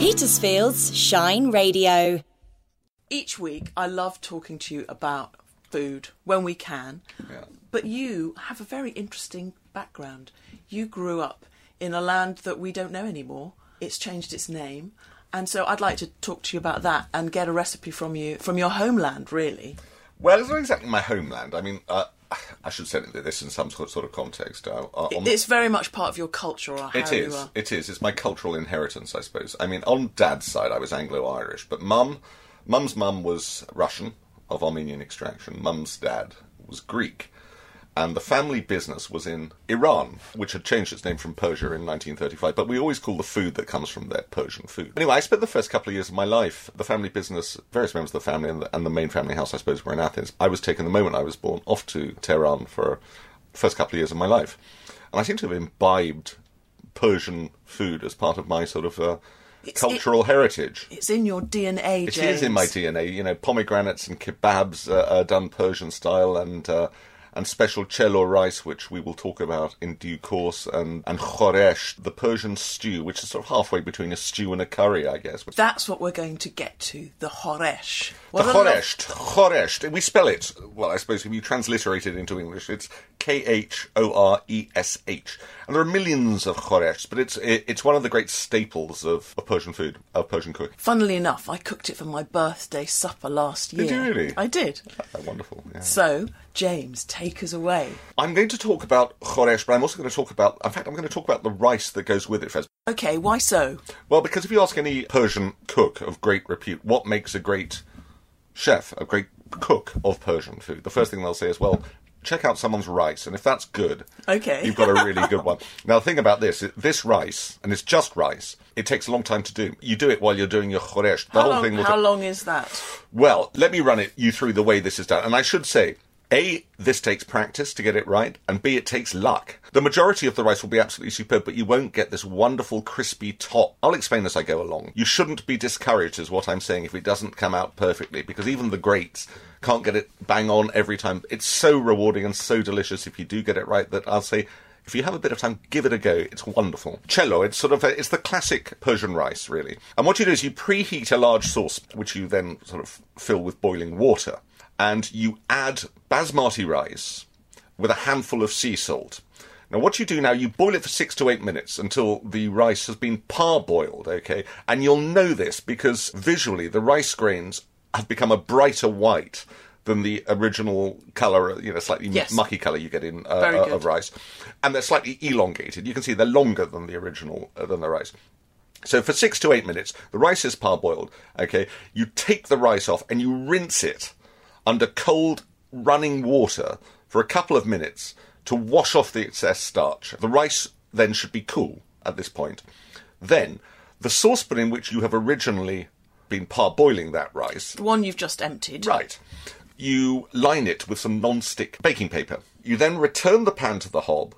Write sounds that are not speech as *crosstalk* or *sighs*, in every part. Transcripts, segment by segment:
Petersfield's Shine Radio. Each week, I love talking to you about food when we can. Yeah. But you have a very interesting background. You grew up in a land that we don't know anymore. It's changed its name. And so I'd like to talk to you about that and get a recipe from you from your homeland, really. Well, it's not exactly my homeland. I mean, uh, *sighs* I should say this in some sort sort of context. On- It's very much part of your culture or how It you is. are. It is. It's my cultural inheritance, I suppose. I mean, on Dad's side, I was Anglo-Irish, but Mum, Mum's mum was Russian of Armenian extraction. Mum's dad was Greek, and the family business was in Iran, which had changed its name from Persia in 1935. But we always call the food that comes from there Persian food. Anyway, I spent the first couple of years of my life, the family business, various members of the family, and the, and the main family house, I suppose, were in Athens. I was taken the moment I was born off to Tehran for the first couple of years of my life, and I seem to have imbibed Persian food as part of my sort of uh, It's- cultural heritage. It's in your DNA, It James. is in my DNA. You know, pomegranates and kebabs uh, are done Persian style, and uh, and special chelo rice, which we will talk about in due course, and and khoresh, the Persian stew, which is sort of halfway between a stew and a curry, I guess. That's what we're going to get to, the horesh. The What a lo- khoresh, khoresh. We spell it. Well, I suppose if you transliterate it into English, it's K H O R E S H. And there are millions of khoresh, but it's it, it's one of the great staples of, of Persian food, of Persian cooking. Funnily enough, I cooked it for my birthday supper last year. Did you really? I did. Oh, wonderful. Yeah. So, James, take us away. I'm going to talk about khoresh, but I'm also going to talk about, in fact, I'm going to talk about the rice that goes with it first. Okay, why so? Well, because if you ask any Persian cook of great repute what makes a great chef, a great cook of Persian food, the first thing they'll say is, well, check out someone's rice, and if that's good, Okay. you've got a really good one. *laughs* Now, the thing about this, this rice, and it's just rice, it takes a long time to do. You do it while you're doing your khoresh. The How, whole long, thing will how ta- long is that? well, let me run it you through the way this is done. And I should say, A, this takes practice to get it right, and B, it takes luck. The majority of the rice will be absolutely superb, but you won't get this wonderful crispy top. I'll explain as I go along. You shouldn't be discouraged, is what I'm saying, if it doesn't come out perfectly, because even the greats can't get it bang on every time. It's so rewarding and so delicious if you do get it right that I'll say, if you have a bit of time, give it a go. It's wonderful. Chelo, it's sort of a, it's the classic Persian rice, really. And what you do is you preheat a large sauce, which you then sort of fill with boiling water, and you add basmati rice with a handful of sea salt. Now, what you do now, you boil it for six to eight minutes until the rice has been parboiled, okay? And you'll know this because visually the rice grains have become a brighter white than the original colour, you know, slightly Yes. mucky colour you get in uh, uh, of rice. And they're slightly elongated. You can see they're longer than the original, uh, than the rice. So for six to eight minutes, the rice is parboiled. Okay, you take the rice off and you rinse it under cold running water for a couple of minutes to wash off the excess starch. The rice then should be cool at this point. Then the saucepan in which you have originally been parboiling that rice The one you've just emptied. Right. You line it with some non-stick baking paper. You then return the pan to the hob.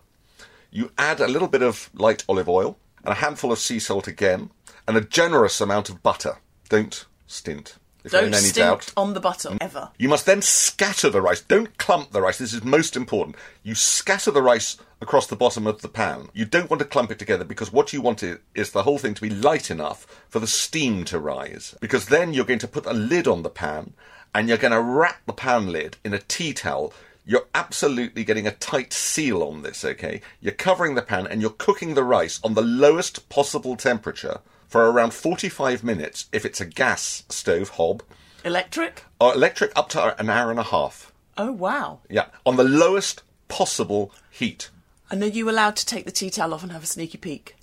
You add a little bit of light olive oil and a handful of sea salt again, and a generous amount of butter. Don't stint. If Don't stint doubt. on the butter, mm. ever. You must then scatter the rice. Don't clump the rice. This is most important. You scatter the rice across the bottom of the pan. You don't want to clump it together because what you want is the whole thing to be light enough for the steam to rise. Because then you're going to put a lid on the pan and you're going to wrap the pan lid in a tea towel. You're absolutely getting a tight seal on this, okay? You're covering the pan and you're cooking the rice on the lowest possible temperature for around 45 minutes if it's a gas stove hob Electric? or electric up to an hour and a half. Oh, wow. Yeah, on the lowest possible heat. And are you allowed to take the tea towel off and have a sneaky peek?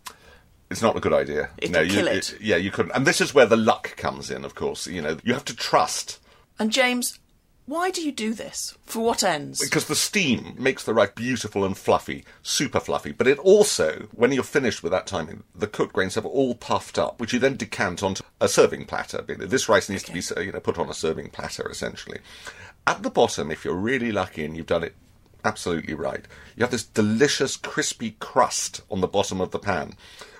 It's not a good idea. It'll no, you, kill it. you- yeah, you couldn't. And this is where the luck comes in, of course. You know, you have to trust And James, why do you do this? For what ends? because the steam makes the rice beautiful and fluffy, super fluffy. But it also, when you're finished with that timing, the cooked grains have all puffed up, which you then decant onto a serving platter. This rice needs to be, you know, put on a serving platter essentially. At the bottom, if you're really lucky and you've done it absolutely right, you have this delicious crispy crust on the bottom of the pan,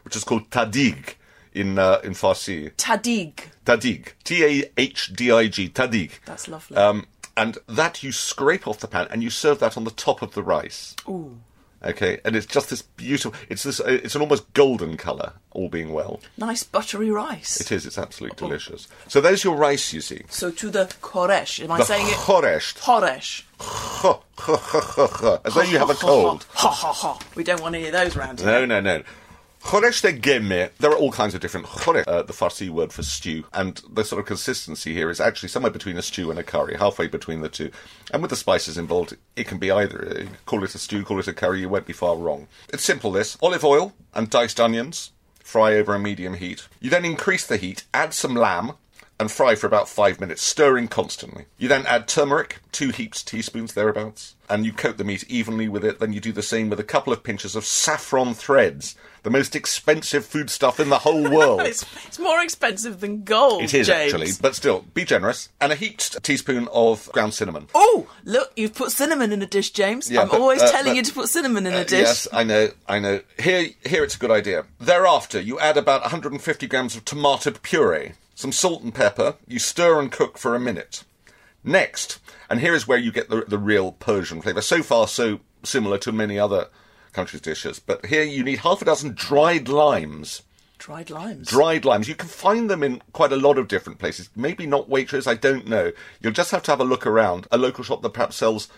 which is called tahdig in uh, in Farsi. Tahdig. Tahdig, T A H D I G, tahdig. That's lovely. Um, and that you scrape off the pan and you serve that on the top of the rice. Ooh. Okay, and it's just this beautiful. It's this. Uh, it's an almost golden colour, all being well. Nice buttery rice. It is. It's absolutely delicious. So there's your rice. You see, So to the khoresh. Am I saying it? choresht, Koresh. *laughs* as though you have a cold. Ha ha ha. We don't want to hear those round. No, no, no. Khoresh de gemme. There are all kinds of different khoresh, uh, the Farsi word for stew, and the sort of consistency here is actually somewhere between a stew and a curry, halfway between the two. And with the spices involved, it can be either. Uh, Call it a stew, call it a curry, you won't be far wrong. It's simple this. Olive oil and diced onions, fry over a medium heat. You then increase the heat, add some lamb, and fry for about five minutes, stirring constantly. You then add turmeric, two heaped teaspoons thereabouts, and you coat the meat evenly with it. Then you do the same with a couple of pinches of saffron threads, the most expensive foodstuff in the whole *laughs* world. It's, it's more expensive than gold. It is James. actually, but still, be generous. And a heaped teaspoon of ground cinnamon. Oh, look, you've put cinnamon in a dish, James. Yeah, I'm but, always uh, telling but- you to put cinnamon in Uh, a dish. Yes, I know, I know. Here, here it's a good idea. Thereafter, you add about 150 grams of tomato puree, some salt and pepper. You stir and cook for a minute. Next, and here is where you get the, the real Persian flavour. So far, so similar to many other countries' dishes, but here you need half a dozen dried limes. Dried limes. Dried limes. You can find them in quite a lot of different places. Maybe not Waitrose, I don't know. You'll just have to have a look around. A local shop that perhaps sells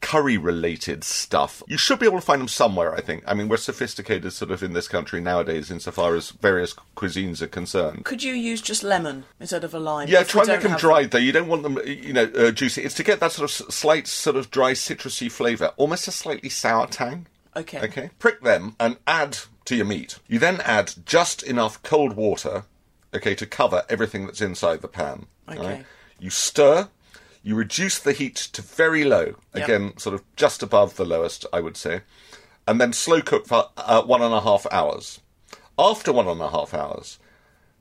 curry related stuff. You should be able to find them somewhere, I think. I mean, we're sophisticated sort of in this country nowadays insofar as various cuisines are concerned. Could you use just lemon instead of a lime? Yeah, try and make them dried though. You don't want them, you know, uh, juicy. It's to get that sort of slight, sort of dry, citrusy flavour, almost a slightly sour tang. Okay. Okay. Prick them and add to your meat. You then add just enough cold water, okay, to cover everything that's inside the pan. Okay. You stir. You reduce the heat to very low, Yep. again, sort of just above the lowest, I would say, and then slow cook for uh, one and a half hours. After one and a half hours,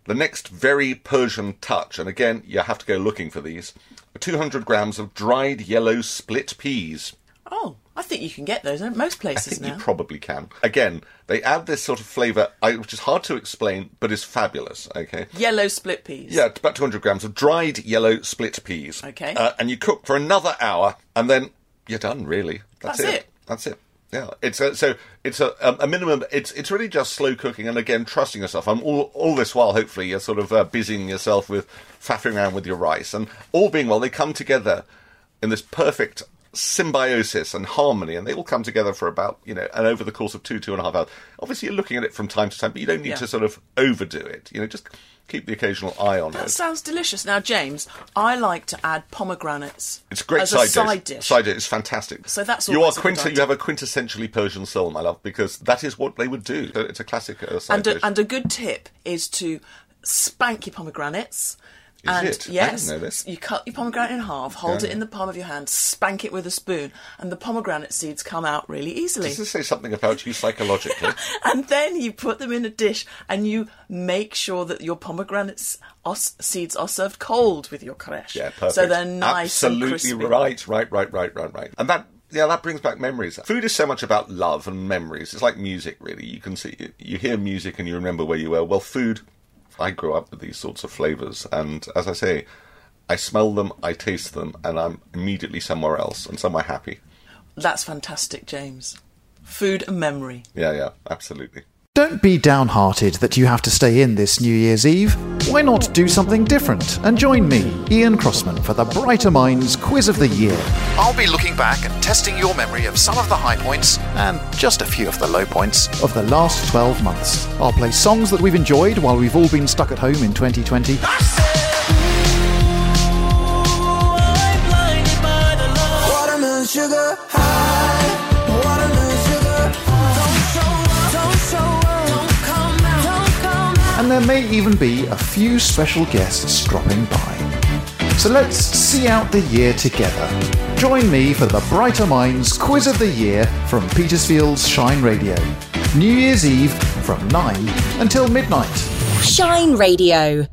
the next very Persian touch, and again, you have to go looking for these 200 grams of dried yellow split peas. Oh, I think you can get those in most I places think now. you probably can. Again, they add this sort of flavour, which is hard to explain, but is fabulous, okay? Yellow split peas. Yeah, about 200 grams of dried yellow split peas. Okay. Uh, and you cook for another hour, and then you're done, really. That's, That's it. That's it. Yeah, it's a, so it's a, um, a minimum. It's it's really just slow cooking, and again trusting yourself. I'm all all this while, hopefully, you're sort of uh, busying yourself with faffing around with your rice, and all being well, they come together in this perfect symbiosis and harmony, and they all come together for about you know, and over the course of two two and a half hours. Obviously, you're looking at it from time to time, but you don't need Yeah. to sort of overdo it. You know, just keep the occasional eye on That it. That sounds delicious. Now, James, I like to add pomegranates. It's a great as side, a side dish. Side dish. It's fantastic. So that's you are always a good quinta- You have a quintessentially Persian soul, my love, because that is what they would do. It's a classic uh, side and dish. a, and a good tip is to spank your pomegranates. Is and it? Yes, you cut your pomegranate in half, hold it in the palm of your hand, spank it with a spoon, and the pomegranate seeds come out really easily. Does this say something about you psychologically? *laughs* and then you put them in a dish and you make sure that your pomegranate are, seeds are served cold with your khoresh. yeah, perfect. So they're nice and Absolutely crispy. right, right, right, right, right, right. And that. Yeah, that brings back memories. Food is so much about love and memories. It's like music, really. You can see, you hear music and you remember where you were. Well, food, I grew up with these sorts of flavours, and as I say, I smell them, I taste them, and I'm immediately somewhere else and somewhere happy. That's fantastic, James. Food and memory. Yeah, yeah, absolutely. Don't be downhearted that you have to stay in this New Year's Eve. Why not do something different and join me, Ian Crossman, for the Brighter Minds Quiz of the Year? I'll be looking back and testing your memory of some of the high points and just a few of the low points of the last 12 months. I'll play songs that we've enjoyed while we've all been stuck at home in 2020. Watermelon sugar high. Watermelon sugar. Don't show up. Don't show up. Don't come out. Don't come out. and there may even be a few special guests dropping by. So let's see out the year together. Join me for the Brighter Minds Quiz of the Year from Petersfield's Shine Radio. New Year's Eve from 9 until midnight. Shine Radio.